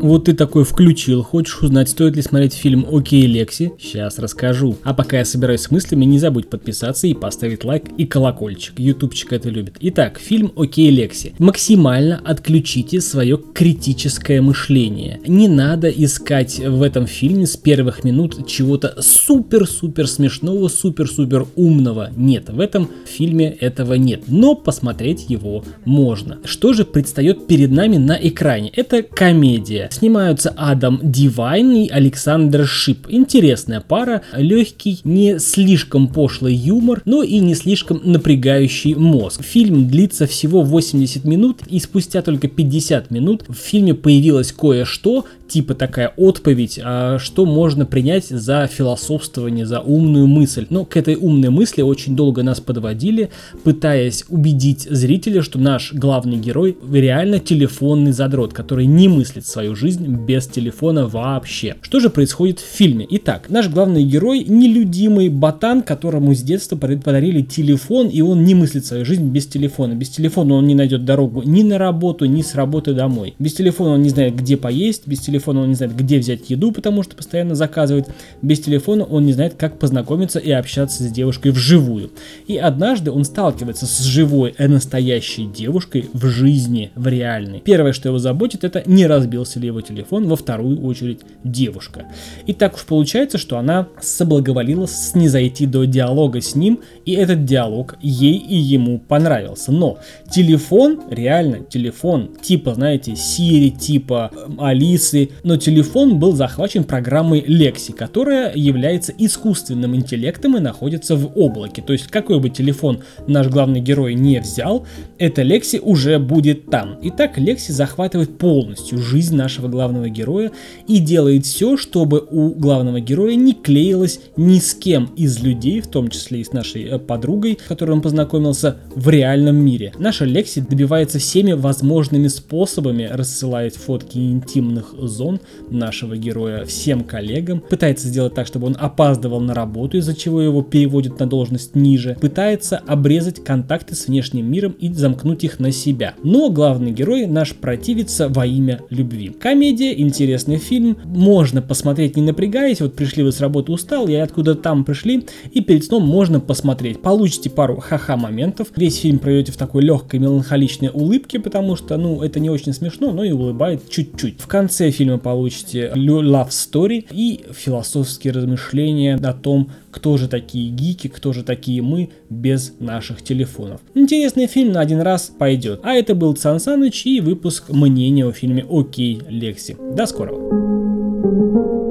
Вот ты такой включил, хочешь узнать, стоит ли смотреть фильм «Окей, Лекси»? Сейчас расскажу. А пока я собираюсь с мыслями, не забудь подписаться и поставить лайк и колокольчик. Ютубчик это любит. Итак, фильм «Окей, Лекси». Максимально отключите свое критическое мышление. Не надо искать в этом фильме с первых минут чего-то супер-супер смешного, супер-супер умного. Нет, в этом фильме этого нет. Но посмотреть его можно. Что же предстает перед нами на экране? Это комедия. Снимаются Адам Дивайн и Александр Шип. Интересная пара, легкий, не слишком пошлый юмор, но и не слишком напрягающий мозг. Фильм длится всего 80 минут, и спустя только 50 минут в фильме появилось кое-что, типа такая отповедь, а что можно принять за философствование, за умную мысль. Но к этой умной мысли очень долго нас подводили, пытаясь убедить зрителя, что наш главный герой реально телефонный задрот, который не мыслит свою жизнь без телефона вообще. Что же происходит в фильме? Итак, наш главный герой нелюдимый ботан, которому с детства подарили телефон, и он не мыслит свою жизнь без телефона. Без телефона он не найдет дорогу ни на работу, ни с работы домой. Без телефона он не знает, где поесть, без телефона он не знает, где взять еду, потому что постоянно заказывает. Без телефона он не знает, как познакомиться и общаться с девушкой вживую. И однажды он сталкивается с живой, и настоящей девушкой в жизни, в реальной. Первое, что его заботит, это не разбился ли его телефон, во вторую очередь девушка. И так уж получается, что она соблаговолила снизойти до диалога с ним, и этот диалог ей и ему понравился. Но телефон, реально телефон, типа, знаете, Siri, типа Алисы, но телефон был захвачен программой Lexi, которая является искусственным интеллектом и находится в облаке. То есть какой бы телефон наш главный герой не взял, эта Lexi уже будет там. Итак, Lexi захватывает полностью жизнь нашего главного героя и делает все, чтобы у главного героя не клеилось ни с кем из людей, в том числе и с нашей э, подругой, с которой он познакомился в реальном мире. Наша Лекси добивается всеми возможными способами, рассылает фотки интимных зон нашего героя всем коллегам, пытается сделать так, чтобы он опаздывал на работу, из-за чего его переводят на должность ниже, пытается обрезать контакты с внешним миром и замкнуть их на себя. Но главный герой наш противится во имя любви. Комедия, интересный фильм, можно посмотреть не напрягаясь, вот пришли вы с работы устал, и откуда там пришли, и перед сном можно посмотреть. Получите пару ха-ха моментов, весь фильм проведете в такой легкой меланхоличной улыбке, потому что, ну, это не очень смешно, но и улыбает чуть-чуть. В конце фильма получите love story и философские размышления о том, кто же такие гики, кто же такие мы без наших телефонов. Интересный фильм на один раз пойдет. А это был Сан Саныч и выпуск мнения о фильме «Окей, Лекси». До скорого! thank you